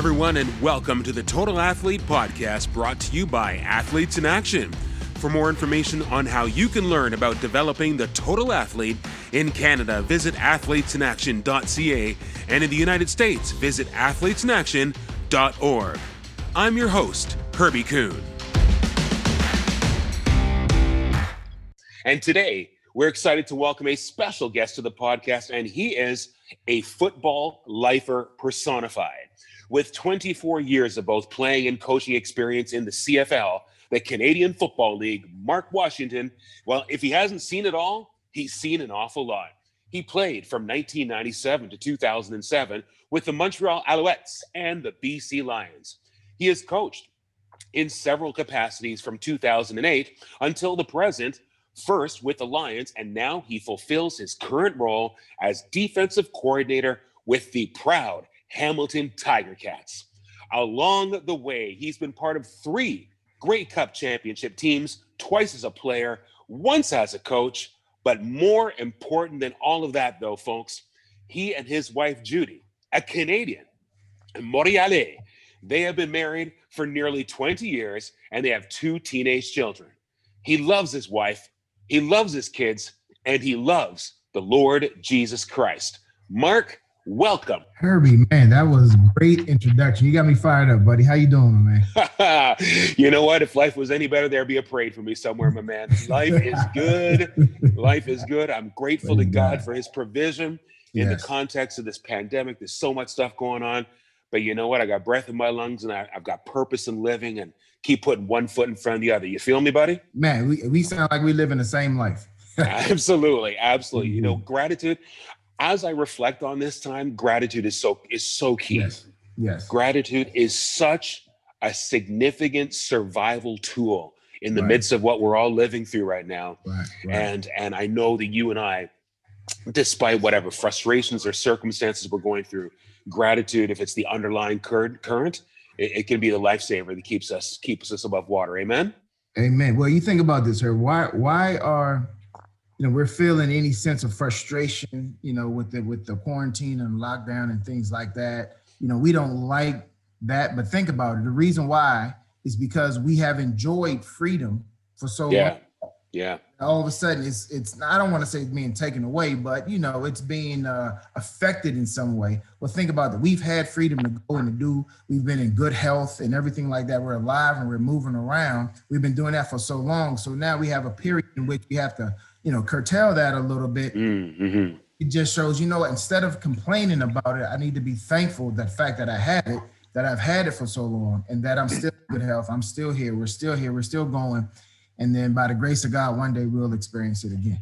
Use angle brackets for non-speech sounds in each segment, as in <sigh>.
everyone, and welcome to the Total Athlete Podcast brought to you by Athletes in Action. For more information on how you can learn about developing the total athlete in Canada, visit athletesinaction.ca, and in the United States, visit athletesinaction.org. I'm your host, Herbie Kuhn. And today, we're excited to welcome a special guest to the podcast, and he is a football lifer personified. With 24 years of both playing and coaching experience in the CFL, the Canadian Football League, Mark Washington, well, if he hasn't seen it all, he's seen an awful lot. He played from 1997 to 2007 with the Montreal Alouettes and the BC Lions. He has coached in several capacities from 2008 until the present, first with the Lions, and now he fulfills his current role as defensive coordinator with the proud Hamilton Tiger Cats. Along the way, he's been part of three Grey Cup championship teams, twice as a player, once as a coach. But more important than all of that, though, folks, he and his wife Judy, a Canadian, and Moriale, they have been married for nearly 20 years and they have two teenage children. He loves his wife, he loves his kids, and he loves the Lord Jesus Christ. Mark, welcome. Herbie, man, that was a great introduction. You got me fired up, buddy. How you doing, man? <laughs> you know what? If life was any better, there'd be a parade for me somewhere, my man. Life is good. life is good. I'm grateful to God for his provision in yes. the context of this pandemic. There's so much stuff going on. But you know what? I got breath in my lungs and I, have got purpose in living and keep putting one foot in front of the other. You feel me, buddy? Man, we, we sound like we live in the same life. <laughs> absolutely. Absolutely. Mm-hmm. You know, mm-hmm. gratitude. As I reflect on this time, gratitude is so is so key. Yes. Yes. Gratitude is such a significant survival tool in the right. midst of what we're all living through right now. Right, right. And and I know that you and I, despite whatever frustrations or circumstances we're going through, gratitude, if it's the underlying current, current it, it, can be the lifesaver that keeps us keeps us above water. Amen. Amen. Well, you think about this here. Why why are you know we're feeling any sense of frustration? You know, with the with the quarantine and lockdown and things like that. You know, we don't like that. But think about it. The reason why is because we have enjoyed freedom for so yeah. long. Yeah. All of a sudden, it's it's. I don't want to say it's being taken away, but you know, it's being uh, affected in some way. Well, think about that. We've had freedom to go and to do. We've been in good health and everything like that. We're alive and we're moving around. We've been doing that for so long. So now we have a period in which we have to, you know, curtail that a little bit. Mm-hmm. It just shows, you know, instead of complaining about it, I need to be thankful that fact that I had it, that I've had it for so long, and that I'm still in good health. I'm still here. We're still here. We're still going and then by the grace of God, one day we'll experience it again.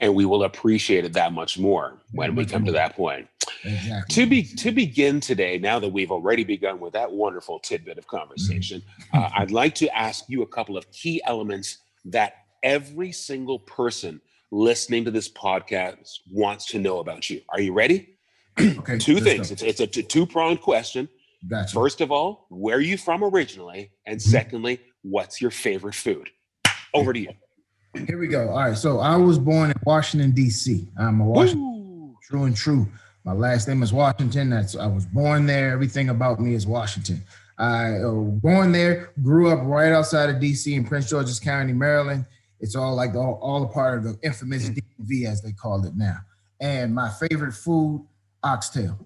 And we will appreciate it that much more when we come to that point. Exactly. To be to begin today, now that we've already begun with that wonderful tidbit of conversation, mm-hmm. uh, I'd like to ask you a couple of key elements that every single person listening to this podcast wants to know about you. Are you ready? <clears throat> Okay. two things. It's, it's a two pronged question. Gotcha. First of all, where are you from originally? And mm-hmm. secondly, what's your favorite food? Over to you. <clears throat> Here we go. All right. So I was born in Washington, D.C. I'm a Washington, Woo! true and true. My last name is Washington. That's I was born there. Everything about me is Washington. I uh, born there, grew up right outside of D.C. in Prince George's County, Maryland. It's all like all, all a part of the infamous DMV as they call it now. And my favorite food, oxtail.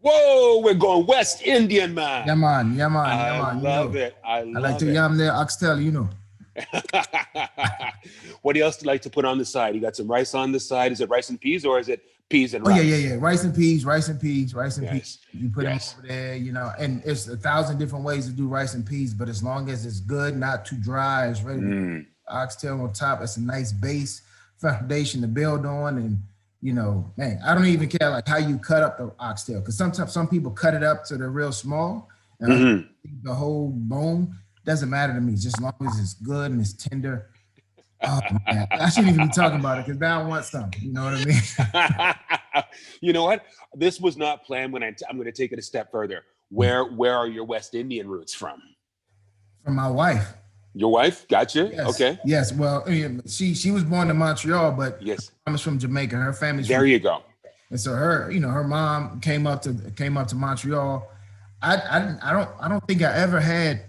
Whoa, we're going West Indian, man. Yeah, man. Yeah, man. Yeah, man. I love you know. it. I, love I like to it. yam there oxtail, you know. <laughs> what do you else like to put on the side? You got some rice on the side. Is it rice and peas or is it peas and rice? Oh, yeah, yeah, yeah. Rice and peas, rice and peas, rice and yes. peas. You put yes. them over there, you know, and it's a thousand different ways to do rice and peas, but as long as it's good, not too dry, it's ready. Mm. Oxtail on top, it's a nice base foundation to build on. And you know, man, I don't even care like how you cut up the oxtail because sometimes some people cut it up so they're real small and mm-hmm. the whole bone doesn't matter to me, just as long as it's good and it's tender. Oh man, I shouldn't even be talking about it because now I want some. You know what I mean? <laughs> you know what? This was not planned. When I t- I'm going to take it a step further. Where where are your West Indian roots from? From my wife. Your wife? Gotcha. Yes. Okay. Yes. Well, she she was born in Montreal, but yes, I'm from Jamaica. Her family's there. From, you go. And so her, you know, her mom came up to came up to Montreal I, I I don't I don't think I ever had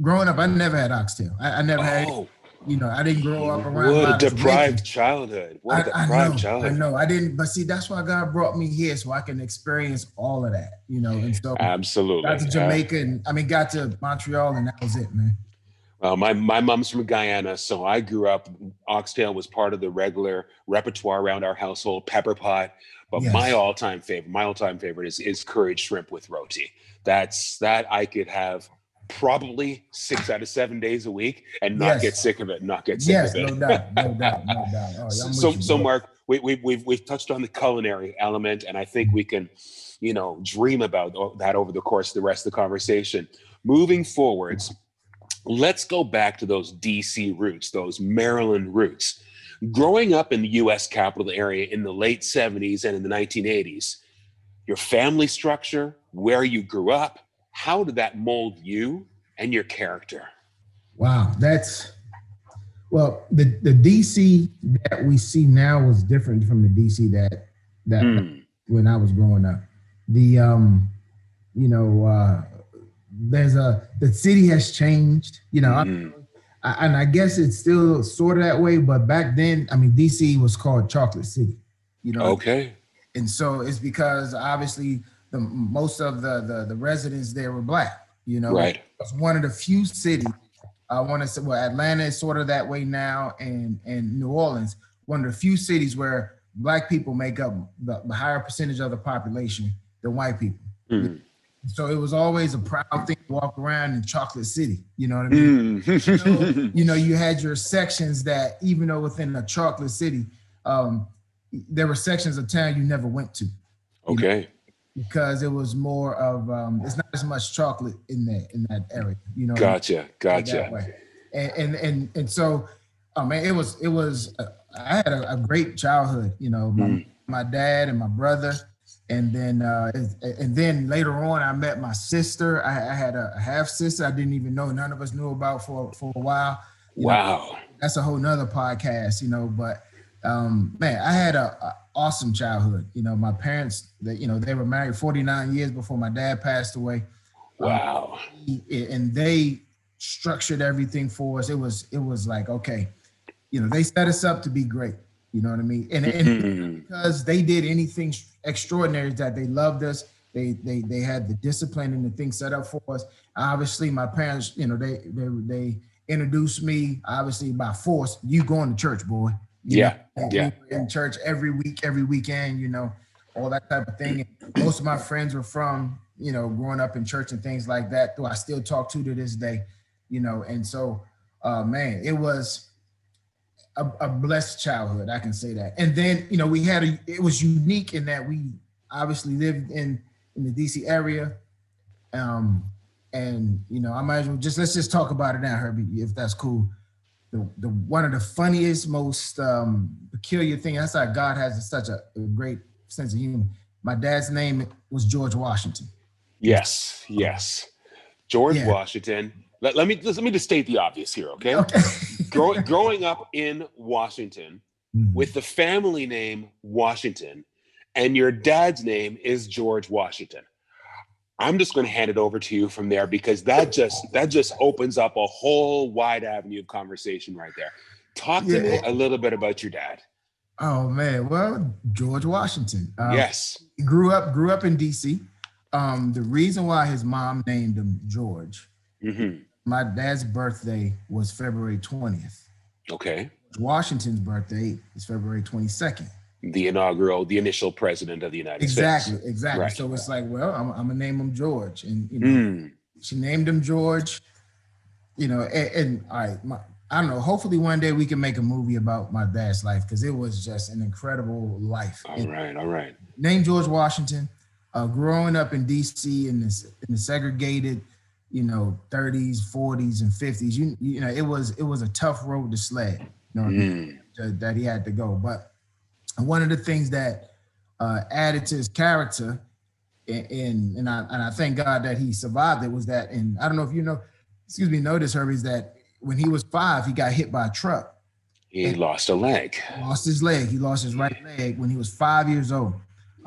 growing up. I never had oxtail. I, I never had. Oh, You know, I didn't grow up around. what a deprived childhood. What a I, I deprived know, I know. I didn't, but see, that's why God brought me here so I can experience all of that. You know, and so Absolutely. got to Uh, Jamaica and I mean got to Montreal and that was it, man. Well, my my mom's from Guyana, so I grew up. Oxtail was part of the regular repertoire around our household. Pepper pot, but Yes. my all-time favorite, my all-time favorite is is curried shrimp with roti. That's that I could have probably six out of seven days a week and not Yes. get sick of it. Not get sick Yes, of it. no doubt, no <laughs> doubt, no doubt. Oh, so, so. Mark, we, we, we've we've touched on the culinary element, and I think we can, you know, dream about uh, that over the course of the rest of the conversation. Moving forwards, let's go back to those DC roots, those Maryland roots. Growing up in the U.S. capital area in the late '70s and in the 1980s, your family structure, where you grew up, how did that mold you and your character? Wow, that's well, the the DC that we see now was different from the DC that that Hmm. when I was growing up. The um, you know, uh there's a the city has changed, you know, Mhm. I, and I guess it's still sort of that way, but back then, I mean, DC was called Chocolate City, you know, Okay. and so it's because obviously the most of the the, the residents there were black, you know, Right. it's one of the few cities. I want to say, well, Atlanta is sort of that way now, and and New Orleans, one of the few cities where black people make up the, the higher percentage of the population than white people. Mm. So it was always a proud thing to walk around in Chocolate City. You know what I mean? Mm. <laughs> you know, you had your sections that even though within a chocolate city, um, there were sections of town you never went to okay. because it was more of um, it's not as much chocolate in that in that area. You know, Gotcha. that Gotcha. And and and and so, oh man, it was it was. Uh, I had a, a great childhood. You know, my, Mm. my dad and my brother, and then uh, and, then later on, I met my sister. I, I had a, half sister. I didn't even know. None of us knew about for for a while. You know, Wow. that's a whole nother podcast, you know. But um, man, I had a, a awesome childhood. You know, my parents, they, you know, they were married 49 years before my dad passed away, Wow. and they structured everything for us. It was, it was like, okay, you know, they set us up to be great. You know what I mean? And, and Mm. because they did anything extraordinary that they loved us. They they they had the discipline and the things set up for us. Obviously, my parents, you know, they they they introduced me obviously by force. You going to church, boy? You Yeah, know, yeah. we were in church every week, every weekend. You know, all that type of thing. And most of my friends were from you know growing up in church and things like that. Who I still talk to to this day. You know, and so uh, man, it was a, a blessed childhood. I can say that. And then you know we had a. It was unique in that we obviously lived in in the DC area. Um, and you know I might as well just let's just talk about it now, Herbie, if that's cool. The, the one of the funniest, most um, peculiar thing. That's how God has such a, a great sense of humor. My dad's name was George Washington. Yes. Yes. George Yeah. Washington. Let, let me let me just state the obvious here, okay? Okay. <laughs> Grow, growing up in Washington Mhm. with the family name Washington, and your dad's name is George Washington. I'm just going to hand it over to you from there because that just that just opens up a whole wide avenue of conversation right there. Talk to me a little bit about your dad. Oh man, well George Washington. Um, yes. he grew up grew up in DC. Um, the reason why his mom named him George, hmm my dad's birthday was February 20th. Okay. Washington's birthday is February 22nd. The inaugural, the initial president of the United Exactly, States. exactly. Right. So it's like, well, I'm, I'm gonna name him George, and you know, Mm. she named him George. You know, and, and all right, my, I don't know. Hopefully, one day we can make a movie about my dad's life because it was just an incredible life. All And right. All right. named George Washington. Uh, growing up in D.C. in this in the segregated, you know, 30s, 40s, and 50s, you you know, it was it was a tough road to sled. You know, Mm. that, that he had to go. But one of the things that uh, added to his character, and and, and I and I thank God that he survived it was that. And I don't know if you know, excuse me, notice Herbie is that when he was five, he got hit by a truck, He lost a leg. lost his leg. He lost his right leg when he was five years old.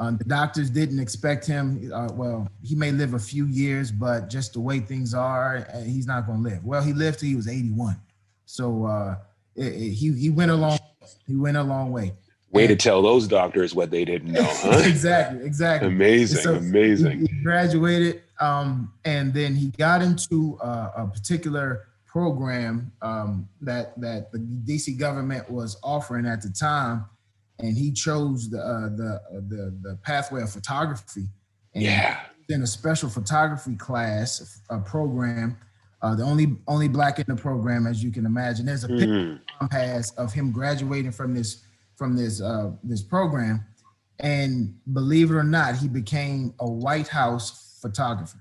Uh, the doctors didn't expect him. Uh, well, he may live a few years, but just the way things are, uh, he's not going to live. Well, he lived till he was 81. So uh, it, it, he he went a long he went a long way. Way to tell those doctors what they didn't know, huh? <laughs> exactly, exactly. Amazing, so amazing. He, he graduated, um, and then he got into uh, a particular program um, that that the DC government was offering at the time, and he chose the uh, the, uh, the the pathway of photography. And yeah. In a special photography class, a program, uh, the only only black in the program, as you can imagine. There's a mm-hmm. picture has of him graduating from this from this uh, this program, and believe it or not, he became a White House photographer.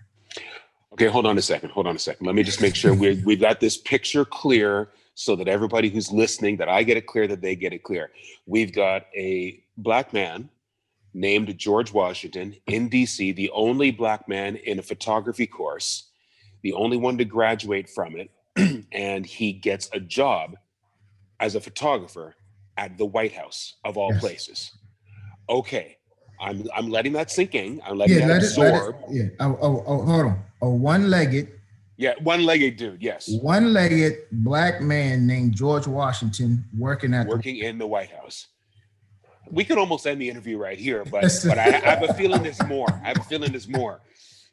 Okay, hold on a second. Hold on a second. Let me just make sure we we've got this picture clear so that everybody who's listening, that I get it clear, that they get it clear. We've got a black man named George Washington in DC, the only black man in a photography course, the only one to graduate from it, <clears throat> and he gets a job as a photographer at the White House of all yes. places. Okay, I'm I'm letting that sink in. I'm letting yeah, that let absorb. It, it, yeah. Oh, oh, oh, hold on. A one-legged. Yeah, one-legged dude. Yes. One-legged black man named George Washington working at working the- in the White House. We could almost end the interview right here, but <laughs> but I, I have a feeling there's more. I have a feeling there's more.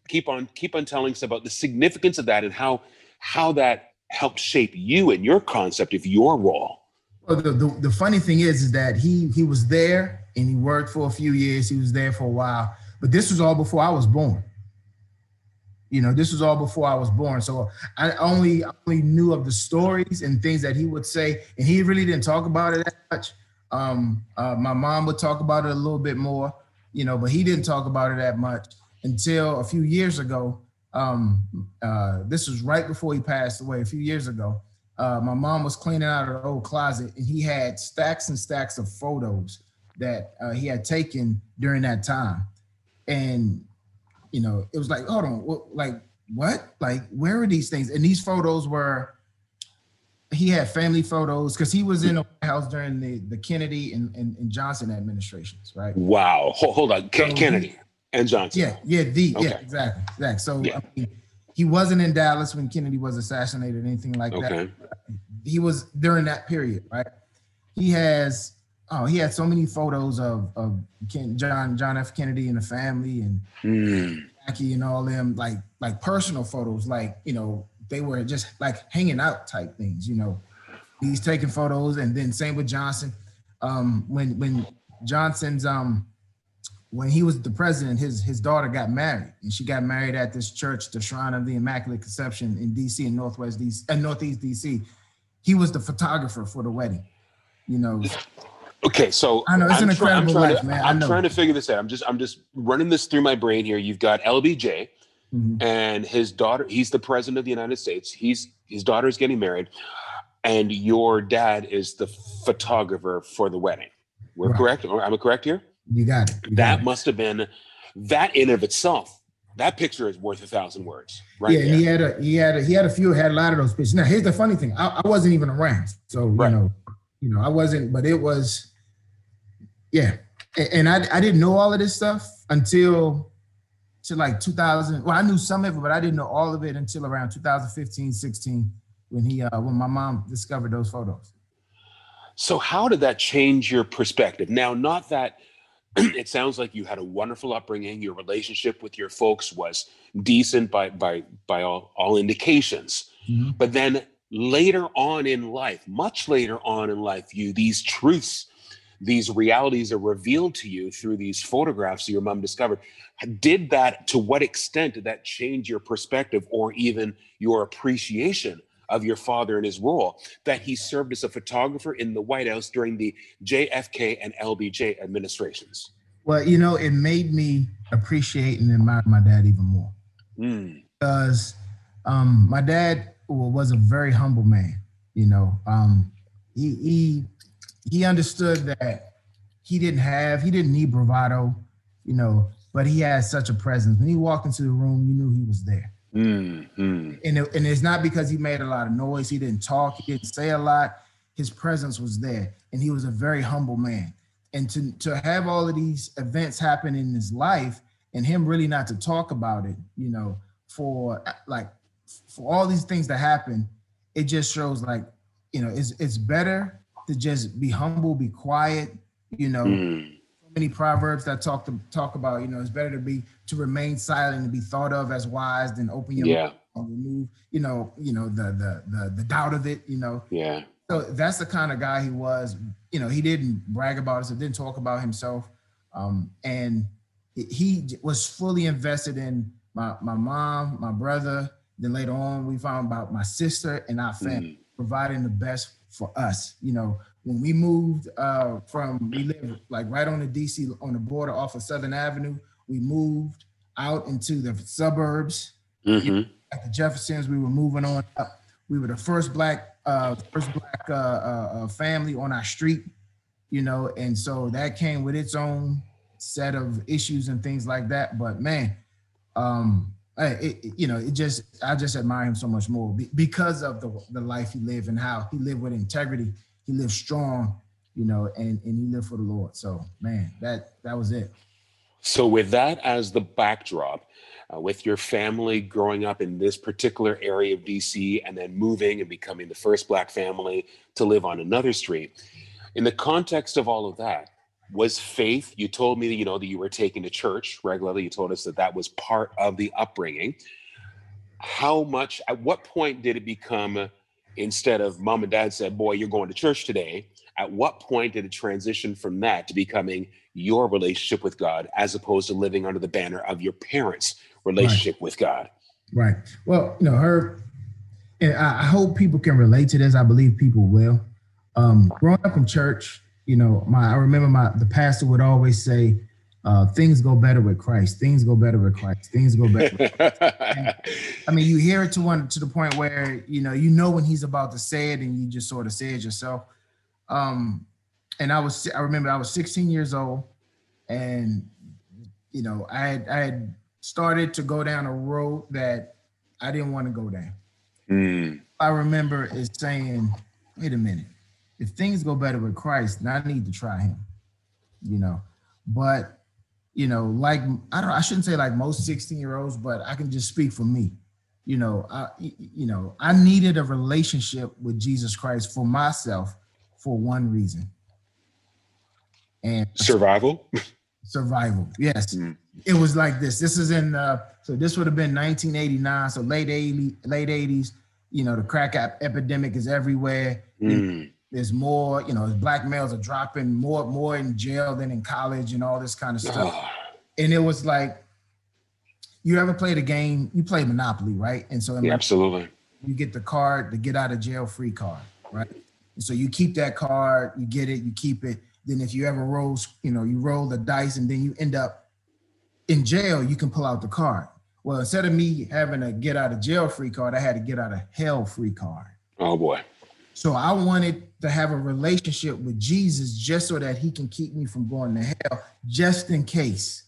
Keep on keep on telling us about the significance of that and how how that helped shape you and your concept of your role. Well, the, the, the funny thing is, is that he he was there and he worked for a few years. He was there for a while, but this was all before I was born. You know, this was all before I was born. So I only only knew of the stories and things that he would say, and he really didn't talk about it that much. Um, uh, my mom would talk about it a little bit more, you know, but he didn't talk about it that much until a few years ago. Um, uh, this was right before he passed away. A few years ago, uh, my mom was cleaning out her old closet, and he had stacks and stacks of photos that uh, he had taken during that time, and you know, it was like, hold on, what, like what? Like where are these things? And these photos were. He had family photos because he was in the White House during the, the Kennedy and, and, and Johnson administrations, right? Wow. Hold, hold on. so Kennedy he, and Johnson. Yeah, yeah, the okay. yeah, exactly. Exactly. So yeah. I mean, he wasn't in Dallas when Kennedy was assassinated, anything like okay. that. He was during that period, right? He has oh, he had so many photos of of Ken, John John F. Kennedy and the family and mm. Jackie and all them like like personal photos, like you know they were just like hanging out type things, you know. He's taking photos, and then same with Johnson. Um, when when Johnson's um when he was the president, his his daughter got married, and she got married at this church, the Shrine of the Immaculate Conception in D.C. in Northwest D.C. and uh, Northeast D.C. He was the photographer for the wedding. You know, Okay, so I know it's I'm an incredible life, man. I'm trying to figure this out. I'm just I'm just running this through my brain here. You've got LBJ mm-hmm. and his daughter. He's the president of the United States. He's his daughter is getting married, and your dad is the photographer for the wedding. We're right. correct. Am I correct here? You got it. You that got must have been that in of itself. That picture is worth a thousand words, right? Yeah, he had a he had a he had a few had a lot of those pictures. Now here's the funny thing: I, I wasn't even around, so right. you know you know, I wasn't, but it was, yeah. And I, I didn't know all of this stuff until to like 2000. Well, I knew some of it, but I didn't know all of it until around 2015, 16, when he, uh, when my mom discovered those photos. So how did that change your perspective? Now, not that <clears throat> it sounds like you had a wonderful upbringing. Your relationship with your folks was decent by by by all, all indications. Mm-hmm. But then later on in life, much later on in life, you these truths, these realities are revealed to you through these photographs your mom discovered. Did that to what extent did that change your perspective or even your appreciation of your father and his role that he served as a photographer in the White House during the JFK and LBJ administrations? Well, you know, it made me appreciate and admire my dad even more. Mm. Because um, my dad was a very humble man. You know, um, he he he understood that he didn't have he didn't need bravado. You know, but he had such a presence. When he walked into the room, you knew he was there. Mm-hmm. And it, and it's not because he made a lot of noise. He didn't talk. He didn't say a lot. His presence was there, and he was a very humble man. and to to have all of these events happen in his life and him really not to talk about it, you know, for like for all these things that happen, it just shows like, you know, it's it's better to just be humble, be quiet, you know. Mm. So many proverbs that talk to talk about, you know, it's better to be to remain silent and be thought of as wise than open your yeah. mouth and remove, you know, you know, the the the the doubt of it, you know. Yeah. So that's the kind of guy he was. You know, he didn't brag about it, so didn't talk about himself. Um, and he was fully invested in my my mom, my brother. Then later on, we found about my sister and our family, mm. providing the best for us. You know, when we moved uh, from we lived like right on the DC on the border off of Southern Avenue, we moved out into the suburbs. Mm-hmm. At the Jeffersons, we were moving on up. We were the first black uh, first black uh, uh, uh, family on our street, you know, and so that came with its own set of issues and things like that. But man, um, it, you know, it just I just admire him so much more because of the the life he lived and how he lived with integrity. He lived strong, you know, and and he lived for the Lord. So man, that that was it. So with that as the backdrop, uh, with your family growing up in this particular area of DC and then moving and becoming the first Black family to live on another street. In the context of all of that, was faith you told me that you know that you were taken to church regularly you told us that that was part of the upbringing how much at what point did it become instead of mom and dad said boy you're going to church today at what point did it transition from that to becoming your relationship with god as opposed to living under the banner of your parents relationship right. with God. Right. Well, you know, her, and I hope people can relate to this. I believe people will. Um, growing up in church, you know, my I remember my the pastor would always say, uh, things go better with Christ. Things go better with Christ. Things go better. <laughs> and, I mean, you hear it to one to the point where you know you know when he's about to say it, and you just sort of say it yourself. Um, and I was I remember I was 16 years old, and you know I had I had started to go down a road that I didn't want to go down. Mm. I remember is saying, wait a minute, if things go better with Christ, then I need to try him, you know. But, you know, like I don't I shouldn't say like most 16 year olds, but I can just speak for me. You know, I you know, I needed a relationship with Jesus Christ for myself for one reason. And survival. <laughs> Survival. Yes. Mm it was like this. This is in uh, so this would have been 1989, so late 80s, late 80s. You know, the crack epidemic is everywhere. Mm. There's more, you know, black males are dropping more, more in jail than in college and all this kind of stuff. Oh. <sighs> And it was like, you ever played a game? You play Monopoly, right? And so yeah, absolutely, you get the card, the get out of jail free card, right? And so you keep that card, you get it, you keep it. Then if you ever roll, you know, you roll the dice, and then you end up in jail, you can pull out the card. Well, instead of me having a get out of jail free card, I had to get out of hell free card. Oh boy. So I wanted to have a relationship with Jesus just so that he can keep me from going to hell, just in case.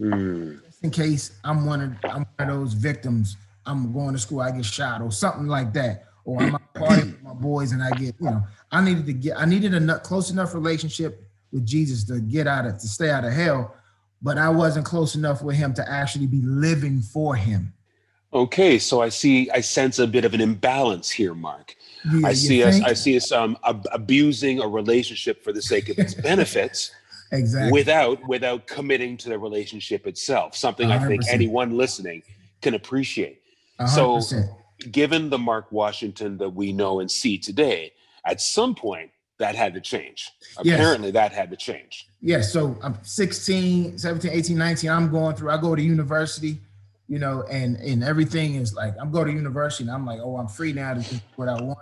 Mm. Just in case I'm one of I'm one of those victims. I'm going to school, I get shot or something like that. Or I'm out party with my boys and I get, you know, I needed to get I needed a close enough relationship with Jesus to get out of to stay out of hell but I wasn't close enough with him to actually be living for him. Okay, so I see, I sense a bit of an imbalance here, Mark. Yeah, I see us, I see us um, ab- abusing a relationship for the sake of its <laughs> benefits, exactly, without without committing to the relationship itself. Something 100%. I think anyone listening can appreciate. 100%. So, given the Mark Washington that we know and see today, at some point that had to change. Yes. Apparently, that had to change. Yes. So I'm 16, 17, 18, 19. I'm going through, I go to university, you know, and and everything is like, I'm going to university and I'm like, oh, I'm free now to do what I want.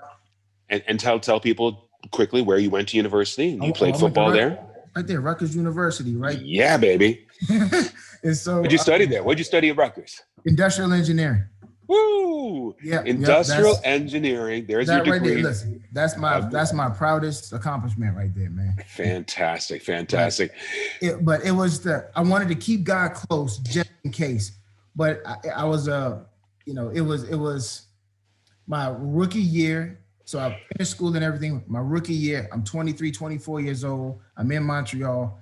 And, and tell tell people quickly where you went to university and you oh, played oh, football there? Right there, Rutgers University, right? Yeah, baby. <laughs> and so What'd you study there? What'd you study at Rutgers? Industrial engineering. Woo! Yeah, industrial yep, engineering. There's that your degree. Right there. Listen, that's my that's my proudest accomplishment right there, man. Fantastic, fantastic. It, but it was the I wanted to keep God close just in case. But I, I was a, uh, you know, it was it was my rookie year, So I finished school and everything. My rookie year, I'm 23, 24 years old. I'm in Montreal.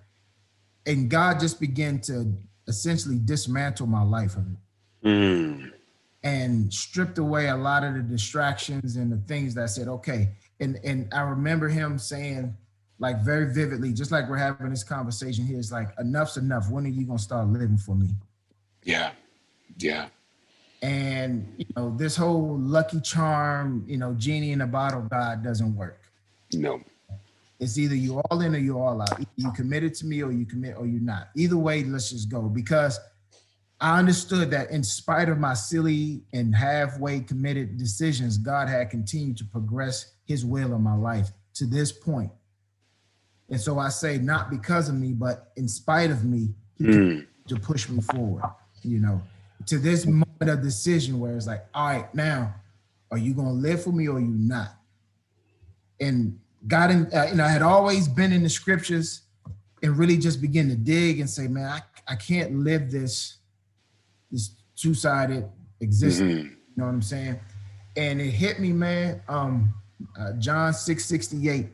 And God just began to essentially dismantle my life of it. Mm. And stripped away a lot of the distractions and the things that said, okay. And and I remember him saying, like very vividly, just like we're having this conversation here, it's like enough's enough. When are you gonna start living for me? Yeah. Yeah. And you know, this whole lucky charm, you know, genie in a bottle God doesn't work. No. It's either you all in or you all out. You committed to me or you commit or you're not. Either way, let's just go. Because I understood that in spite of my silly and halfway committed decisions, God had continued to progress his will in my life to this point. And so I say not because of me, but in spite of me, Mm. to push me forward, you know, to this moment of decision where it's like, all right, now, are you gonna live for me or are you not? And God, in, uh, you know, I had always been in the scriptures and really just begin to dig and say, man, I, I can't live this, this two-sided existence. Mhm. You know what I'm saying? And it hit me, man. Um, uh, John 6 68,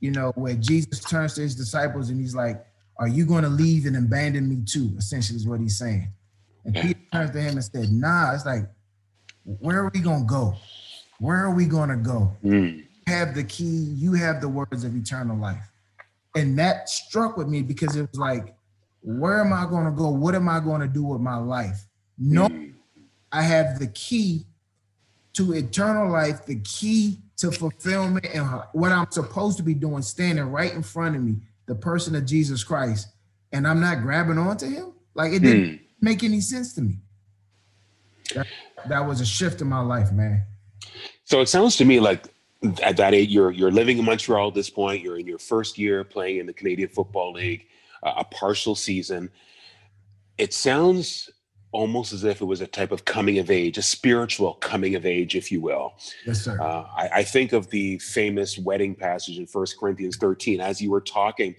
you know, where Jesus turns to his disciples and he's like, Are you going to leave and abandon me too? Essentially, is what he's saying. And. Peter turns to him and said, Nah, it's like, where are we going to go? Where are we going to go? Mm. You have the key, you have the words of eternal life. And that struck with me because it was like, where am I going to go? What am I going to do with my life? No, Mm. I have the key to eternal life, the key to fulfillment, and what I'm supposed to be doing, standing right in front of me, the person of Jesus Christ, and I'm not grabbing onto him. Like it didn't Mm. Make any sense to me. That, that was a shift in my life, man. So it sounds to me like at that age, you're you're living in Montreal at this point. You're in your first year playing in the Canadian Football League, uh, a partial season. It sounds almost as if it was a type of coming of age, a spiritual coming of age, if you will. Yes, sir. Uh, I, I think of the famous wedding passage in First Corinthians 13. As you were talking,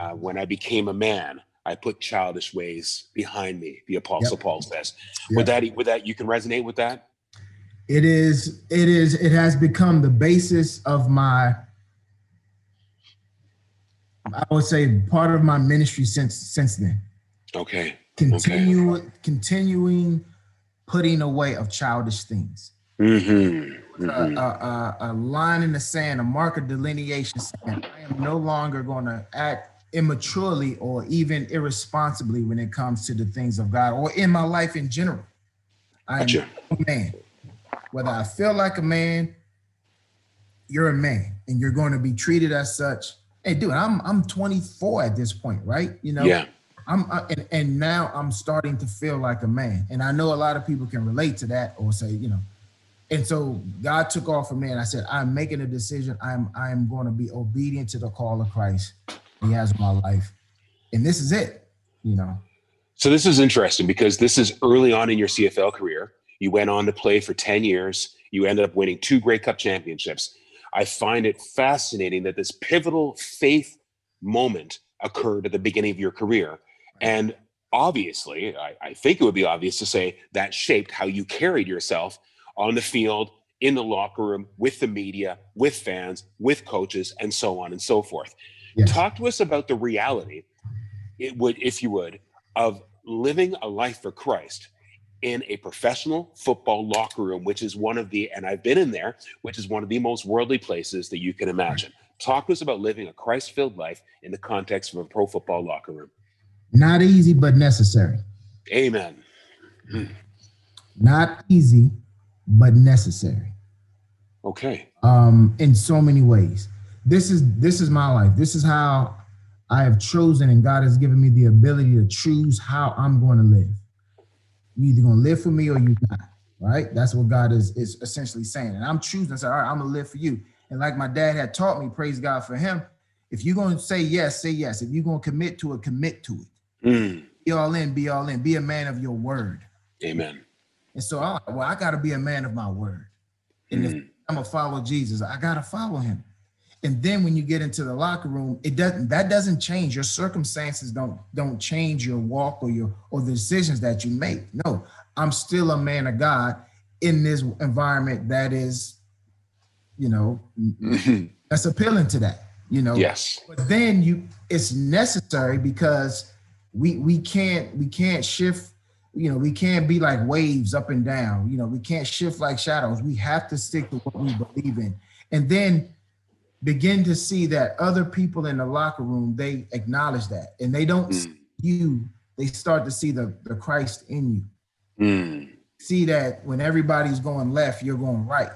uh, when I became a man, I put childish ways behind me. The Apostle Paul says. With that, with that, you can resonate with that. it is, it is, it has become the basis of my, I would say part of my ministry since since then. Okay. Continue continuing putting away of childish things. Mm-hmm. a, a, a, a line in the sand, a mark of delineation saying, I am no longer going to act immaturely or even irresponsibly when it comes to the things of God or in my life in general. I am Gotcha. a man. Whether I feel like a man, you're a man and you're going to be treated as such. Hey, dude, I'm I'm 24 at this point, right? You know, Yeah. I'm and, and now I'm starting to feel like a man. And I know a lot of people can relate to that or say, you know, and so God took off from me and I said, I'm making a decision. I'm I'm going to be obedient to the call of Christ he has my life. And this is it, you know. So this is interesting because this is early on in your CFL career. You went on to play for 10 years. You ended up winning two Grey Cup championships. I find it fascinating that this pivotal faith moment occurred at the beginning of your career. And obviously, I, I think it would be obvious to say that shaped how you carried yourself on the field, in the locker room, with the media, with fans, with coaches, and so on and so forth. Yes. Talk to us about the reality, it would, if you would, of living a life for Christ in a professional football locker room, which is one of the, and I've been in there, which is one of the most worldly places that you can imagine. Talk to us about living a Christ filled life in the context of a pro football locker room. Not easy, but necessary. Amen. Not easy, but necessary. Okay. um, in so many ways. This is this is my life. This is how I have chosen, and God has given me the ability to choose how I'm going to live. You either going to live for me or you not. Right? That's what God is is essentially saying. And I'm choosing to say, all right, I'm gonna live for you. And like my dad had taught me, praise God for him. If you're gonna say yes, say yes. If you're gonna commit to it, commit to it. Mm. Be all in, be all in. Be a man of your word. Amen. And so, I'm well, I got to be a man of my word. And if Mm. I'm gonna follow Jesus, I gotta follow him. And then when you get into the locker room, it doesn't that doesn't change. Your circumstances don't don't change your walk or your or the decisions that you make. No, I'm still a man of God in this environment that is you know, <laughs> that's appealing to that, you know. Yes. But then you it's necessary because we we can't we can't shift, you know, we can't be like waves up and down. You know, we can't shift like shadows. We have to stick to what we believe in. And then begin to see that other people in the locker room, they acknowledge that. And they don't Mm. you, they start to see the, the Christ in you. Mm. See that when everybody's going left, you're going right.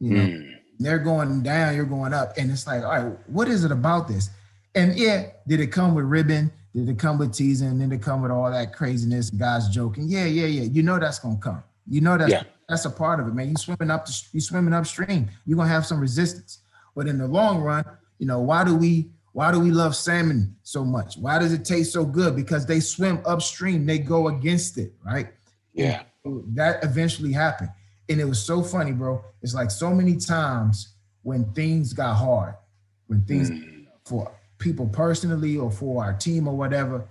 You know, Mm. they're going down, you're going up. And it's like, all right, what is it about this? And yeah, did it come with ribbon? Did it come with teasing? Did it come with all that craziness, guys joking? Yeah, yeah, yeah. You know that's gonna come. You know that's Yeah. that's a part of it, man. You swimming up the, you swimming upstream. You're gonna have some resistance. But in the long run, you know, why do we why do we love salmon so much? Why does it taste so good? Because they swim upstream, they go against it, right? Yeah. that eventually happened. And it was so funny, bro. It's like so many times when things got hard, when things Mm. for people personally or for our team or whatever,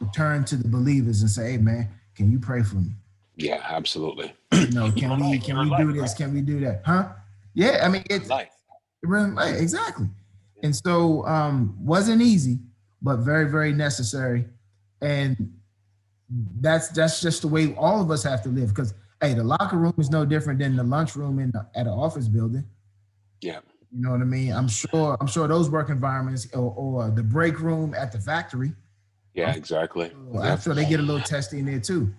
we turn to the believers and say, hey man, can you pray for me? Yeah, absolutely. no, can we can we do this? Can we do that? Huh? Yeah, I mean it's Life. Right, exactly. And so um wasn't easy, but very, very necessary. And that's that's just the way all of us have to live. Because hey, the locker room is no different than the lunchroom in the, at an office building. Yeah. You know what I mean? I'm sure I'm sure those work environments or, or the break room at the factory. Yeah, exactly. I'm sure they get a little testy in there too.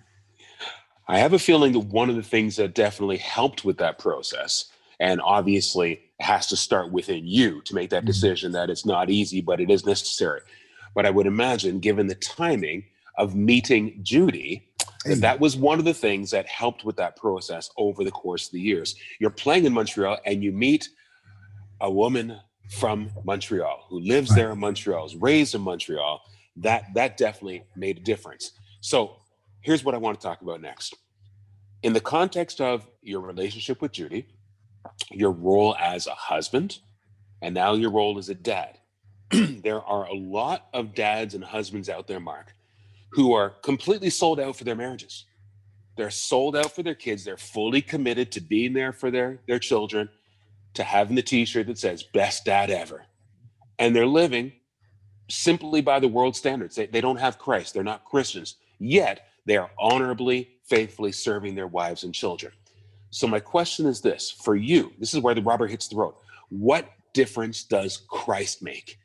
I have a feeling that one of the things that definitely helped with that process, and obviously has to start within you to make that Mhm. decision that it's not easy, but it is necessary. But I would imagine, given the timing of meeting Judy, that that was one of the things that helped with that process over the course of the years. You're playing in Montreal and you meet a woman from Montreal who lives Right. there in Montreal, is raised in Montreal. That that definitely made a difference. So here's what I want to talk about next. In the context of your relationship with Judy, your role as a husband, and now your role as a dad, <clears throat> there are a lot of dads and husbands out there, Mark, who are completely sold out for their marriages. They're sold out for their kids. They're fully committed to being there for their, their children, to having the t shirt that says best dad ever. And they're living simply by the world standards. They, they don't have Christ, they're not Christians, yet they are honorably, faithfully serving their wives and children. So, my question is this for you, this is where the rubber hits the road. What difference does Christ make?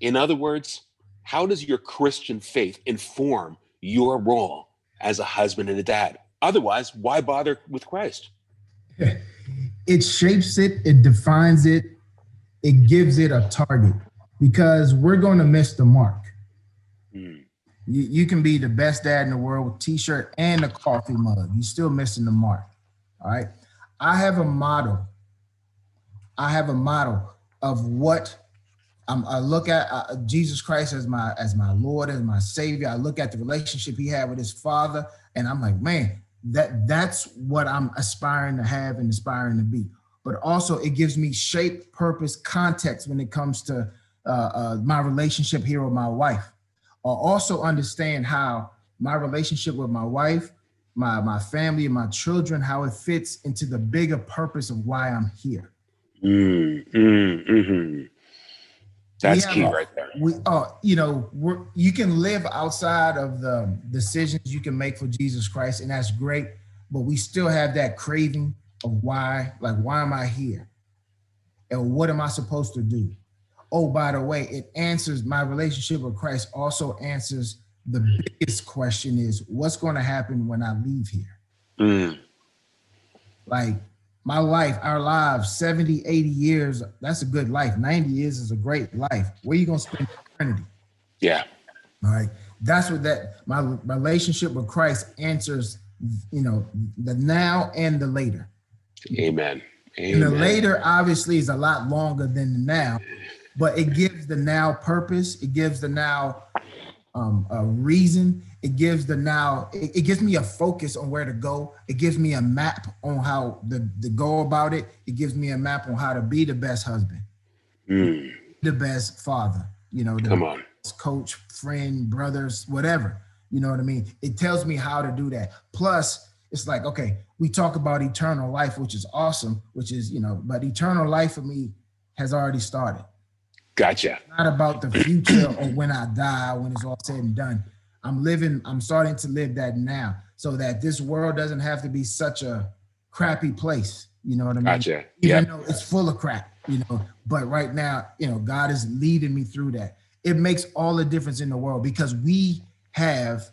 In other words, how does your Christian faith inform your role as a husband and a dad? Otherwise, why bother with Christ? <laughs> it shapes it, it defines it, it gives it a target because we're going to miss the mark. Hmm. You, you can be the best dad in the world with t-shirt and a coffee mug. You're still missing the mark. All right. I have a model. I have a model of what I'm, I look at uh, Jesus Christ as my as my Lord, as my Savior. I look at the relationship He had with His Father, and I'm like, man, that that's what I'm aspiring to have and aspiring to be. But also, it gives me shape, purpose, context when it comes to uh, uh, my relationship here with my wife. I also understand how my relationship with my wife, my my family, and my children, how it fits into the bigger purpose of why I'm here. Mm, mm, mhm. That's key a- right there. we uh you know we're you can live outside of the decisions you can make for jesus christ and that's great but we still have that craving of why like why am i here and what am i supposed to do oh by the way it answers my relationship with christ also answers the biggest question is what's going to happen when i leave here Mm, like my life our lives 70 80 years that's a good life 90 years is a great life where you going to spend eternity yeah. All right. That's what that my relationship with Christ answers, you know, the now and the later. Amen. And the later obviously is a lot longer than the now, but it gives the now purpose, it gives the now um a reason, it gives the now, it, it gives me a focus on where to go, it gives me a map on how the to go about it, it gives me a map on how to be the best husband, Mm, the best father, you know, the come on. coach, friend, brothers, whatever. You know what I mean? It tells me how to do that. Plus, it's like, okay, we talk about eternal life, which is awesome, which is, you know, but eternal life for me has already started. Gotcha. It's not about the future or when I die, when it's all said and done. I'm living, I'm starting to live that now so that this world doesn't have to be such a crappy place. You know what I mean? Gotcha. Even Yep. though it's full of crap, you know, but right now, you know, God is leading me through that. It makes all the difference in the world because we have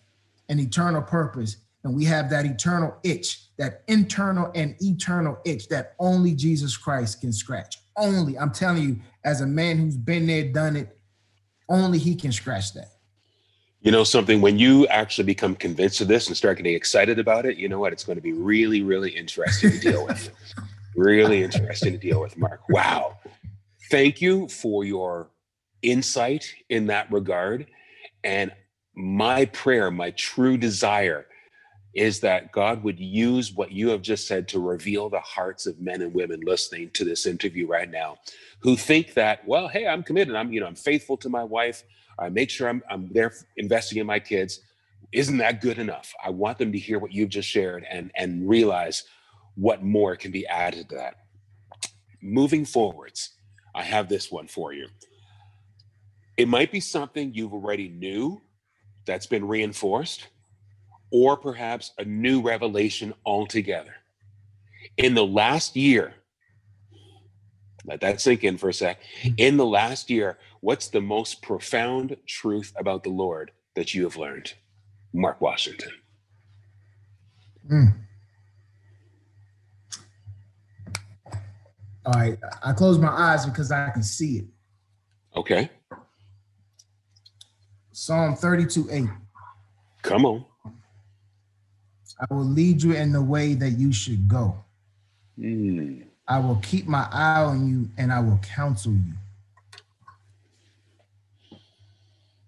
an eternal purpose and we have that eternal itch, that internal and eternal itch that only Jesus Christ can scratch. Only, I'm telling you, as a man who's been there, done it, only he can scratch that. You know something, when you actually become convinced of this and start getting excited about it, you know what? It's going to be really, really interesting to deal with. <laughs> Really interesting to deal with, Mark. Wow. Thank you for your insight in that regard. And my prayer, my true desire is that God would use what you have just said to reveal the hearts of men and women listening to this interview right now who think that, well, hey, I'm committed. I'm, you know, I'm faithful to my wife. I make sure I'm, I'm there investing in my kids. Isn't that good enough? I want them to hear what you've just shared and, and realize what more can be added to that. Moving forwards, I have this one for you. It might be something you've already knew that's been reinforced, or perhaps a new revelation altogether. In the last year, let that sink in for a sec. In the last year, what's the most profound truth about the Lord that you have learned? Mark Washington. Mm. All right, I close my eyes because I can see it. Okay, Psalm 32 8. come on. I will lead you in the way that you should go. Mm, I will keep my eye on you and I will counsel you.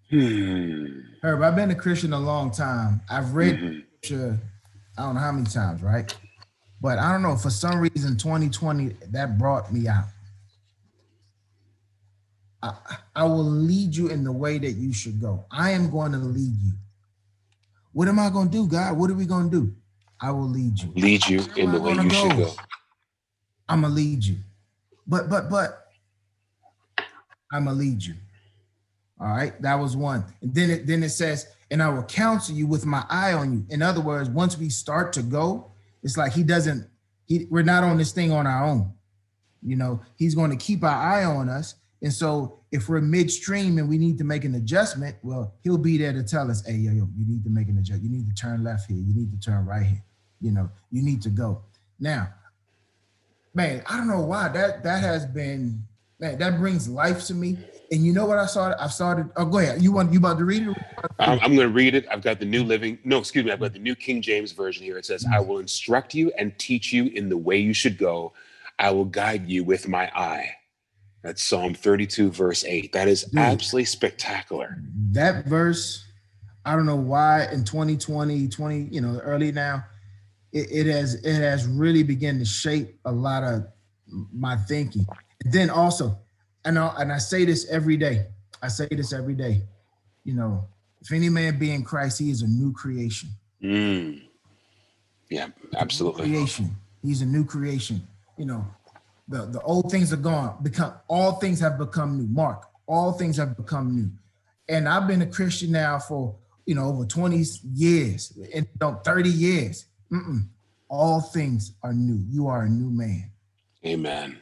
hmm, Herb, I've been a Christian a long time. I've read mhm. scripture, I don't know how many times, right? But I don't know, for some reason, 2020, that brought me out. I, I will lead you in the way that you should go. I am going to lead you. What am I going to do, God? What are we going to do? I will lead you. Lead you Where in the way you should go. I'm gonna lead you. But but but I'm gonna lead you. All right, that was one. And then it then it says, and I will counsel you with my eye on you. In other words, once we start to go, it's like he doesn't, he we're not on this thing on our own. You know, he's going to keep our eye on us. And so if we're midstream and we need to make an adjustment, well, he'll be there to tell us, hey, yo, yo, you need to make an adjustment. You need to turn left here. You need to turn right here. You know, you need to go. Now, man, I don't know why that that has been man, that brings life to me. And you know what I started? I've started. Oh, go ahead. You want you about to read it? I'm, I'm going to read it. I've got the New Living, no, excuse me, I've got the New King James Version here. It says, I will instruct you and teach you in the way you should go. I will guide you with my eye. That's Psalm 32, verse 8. That is Dude. absolutely spectacular. That verse, I don't know why in 2020, 20, you know, early now, it, it has it has really begun to shape a lot of my thinking. And then also, and I, and I say this every day. I say this every day. You know, if any man be in Christ, he is a new creation. Mm. Yeah, absolutely. creation. He's a new creation. You know, the, the old things are gone. Become all things have become new. Mark, all things have become new. And I've been a Christian now for you know over 20 years, and no, 30 years. Mm-mm. All things are new. You are a new man. Amen.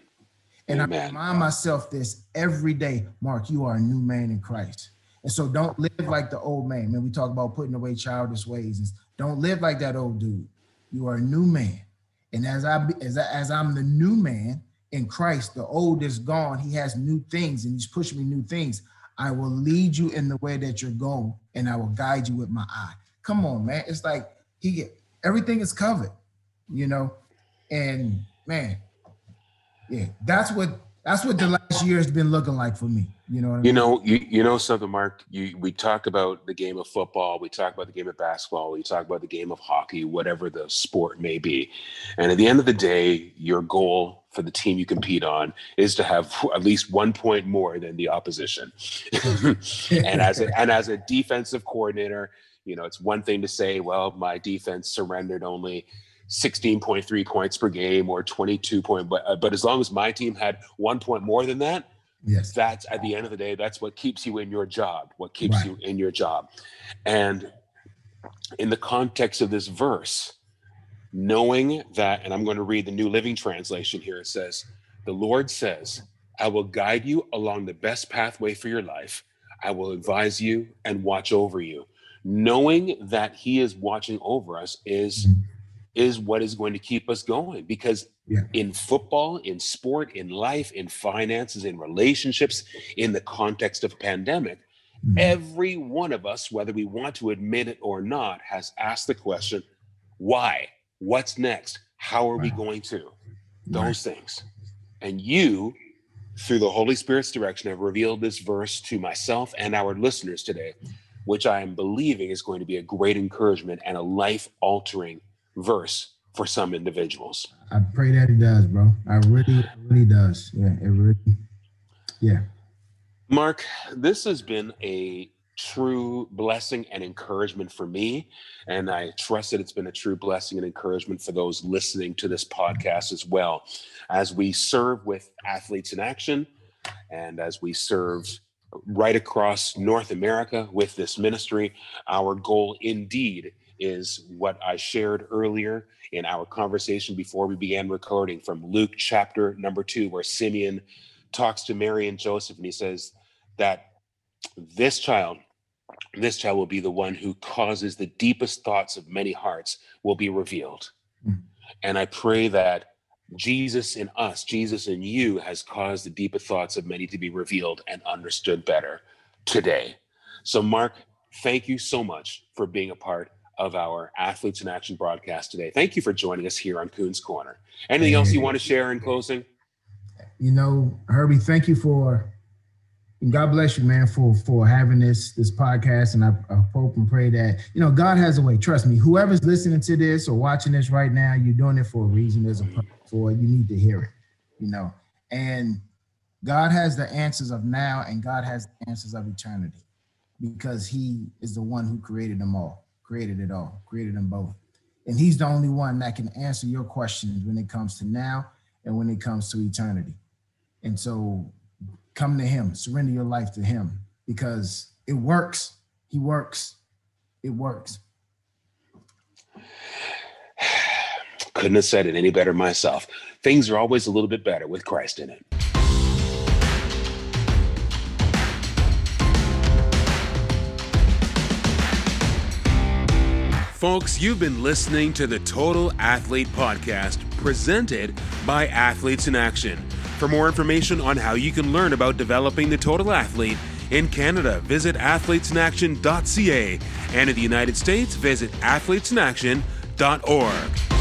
And I remind myself this every day, Mark, you are a new man in Christ. And so don't live like the old man. Man, we talk about putting away childish ways. And don't live like that old dude. You are a new man. And as I as, I, as I'm the new man in Christ, the old is gone. He has new things and he's pushing me new things. I will lead you in the way that you're going and I will guide you with my eye. Come on, man. It's like he get everything is covered, you know. And man, yeah, that's what that's what the last year has been looking like for me. You know what I mean? You know, you, you know something, Mark. You we talk about the game of football, we talk about the game of basketball, we talk about the game of hockey, whatever the sport may be. And at the end of the day, your goal for the team you compete on is to have at least one point more than the opposition. <laughs> and as a and as a defensive coordinator, you know, it's one thing to say, well, my defense surrendered only 16.3 points per game or 22 point, but, uh, but as long as my team had one point more than that, Yes. that's at the end of the day, that's what keeps you in your job, what keeps Right. you in your job. And in the context of this verse, knowing that, and I'm going to read the New Living Translation here, it says, The Lord says, I will guide you along the best pathway for your life. I will advise you and watch over you. Knowing that He is watching over us is is what is going to keep us going because Yeah. in football in sport in life in finances in relationships in the context of pandemic Mhm. every one of us whether we want to admit it or not has asked the question why what's next how are we going to Right. those things and you through the holy spirit's direction have revealed this verse to myself and our listeners today which i am believing is going to be a great encouragement and a life altering verse for some individuals I pray that it does, bro. I really, it really does. Yeah, it really. Yeah. Mark, this has been a true blessing and encouragement for me. And I trust that it's been a true blessing and encouragement for those listening to this podcast as well. As we serve with Athletes in Action and as we serve right across North America with this ministry, our goal indeed is what I shared earlier in our conversation before we began recording from Luke chapter number two, where Simeon talks to Mary and Joseph and he says that this child, this child will be the one who causes the deepest thoughts of many hearts will be revealed. Mm. And I pray that Jesus in us, Jesus in you, has caused the deeper thoughts of many to be revealed and understood better today. So, Mark, thank you so much for being a part of our Athletes in Action broadcast today. Thank you for joining us here on Coons Corner. Anything else you want to share in closing? You know, Herbie, thank you for God bless you, man, for for having this this podcast. And I, I hope and pray that you know God has a way. Trust me, whoever's listening to this or watching this right now, you're doing it for a reason. There's a purpose for it. You need to hear it, you know. And God has the answers of now, and God has the answers of eternity, because He is the one who created them all, created it all, created them both, and He's the only one that can answer your questions when it comes to now and when it comes to eternity. And so come to him, surrender your life to him because it works. He works. It works. Couldn't have said it any better myself. Things are always a little bit better with Christ in it. Folks, you've been listening to the Total Athlete Podcast presented by Athletes in Action. For more information on how you can learn about developing the total athlete in Canada, visit athletesinaction.ca and in the United States, visit athletesinaction.org.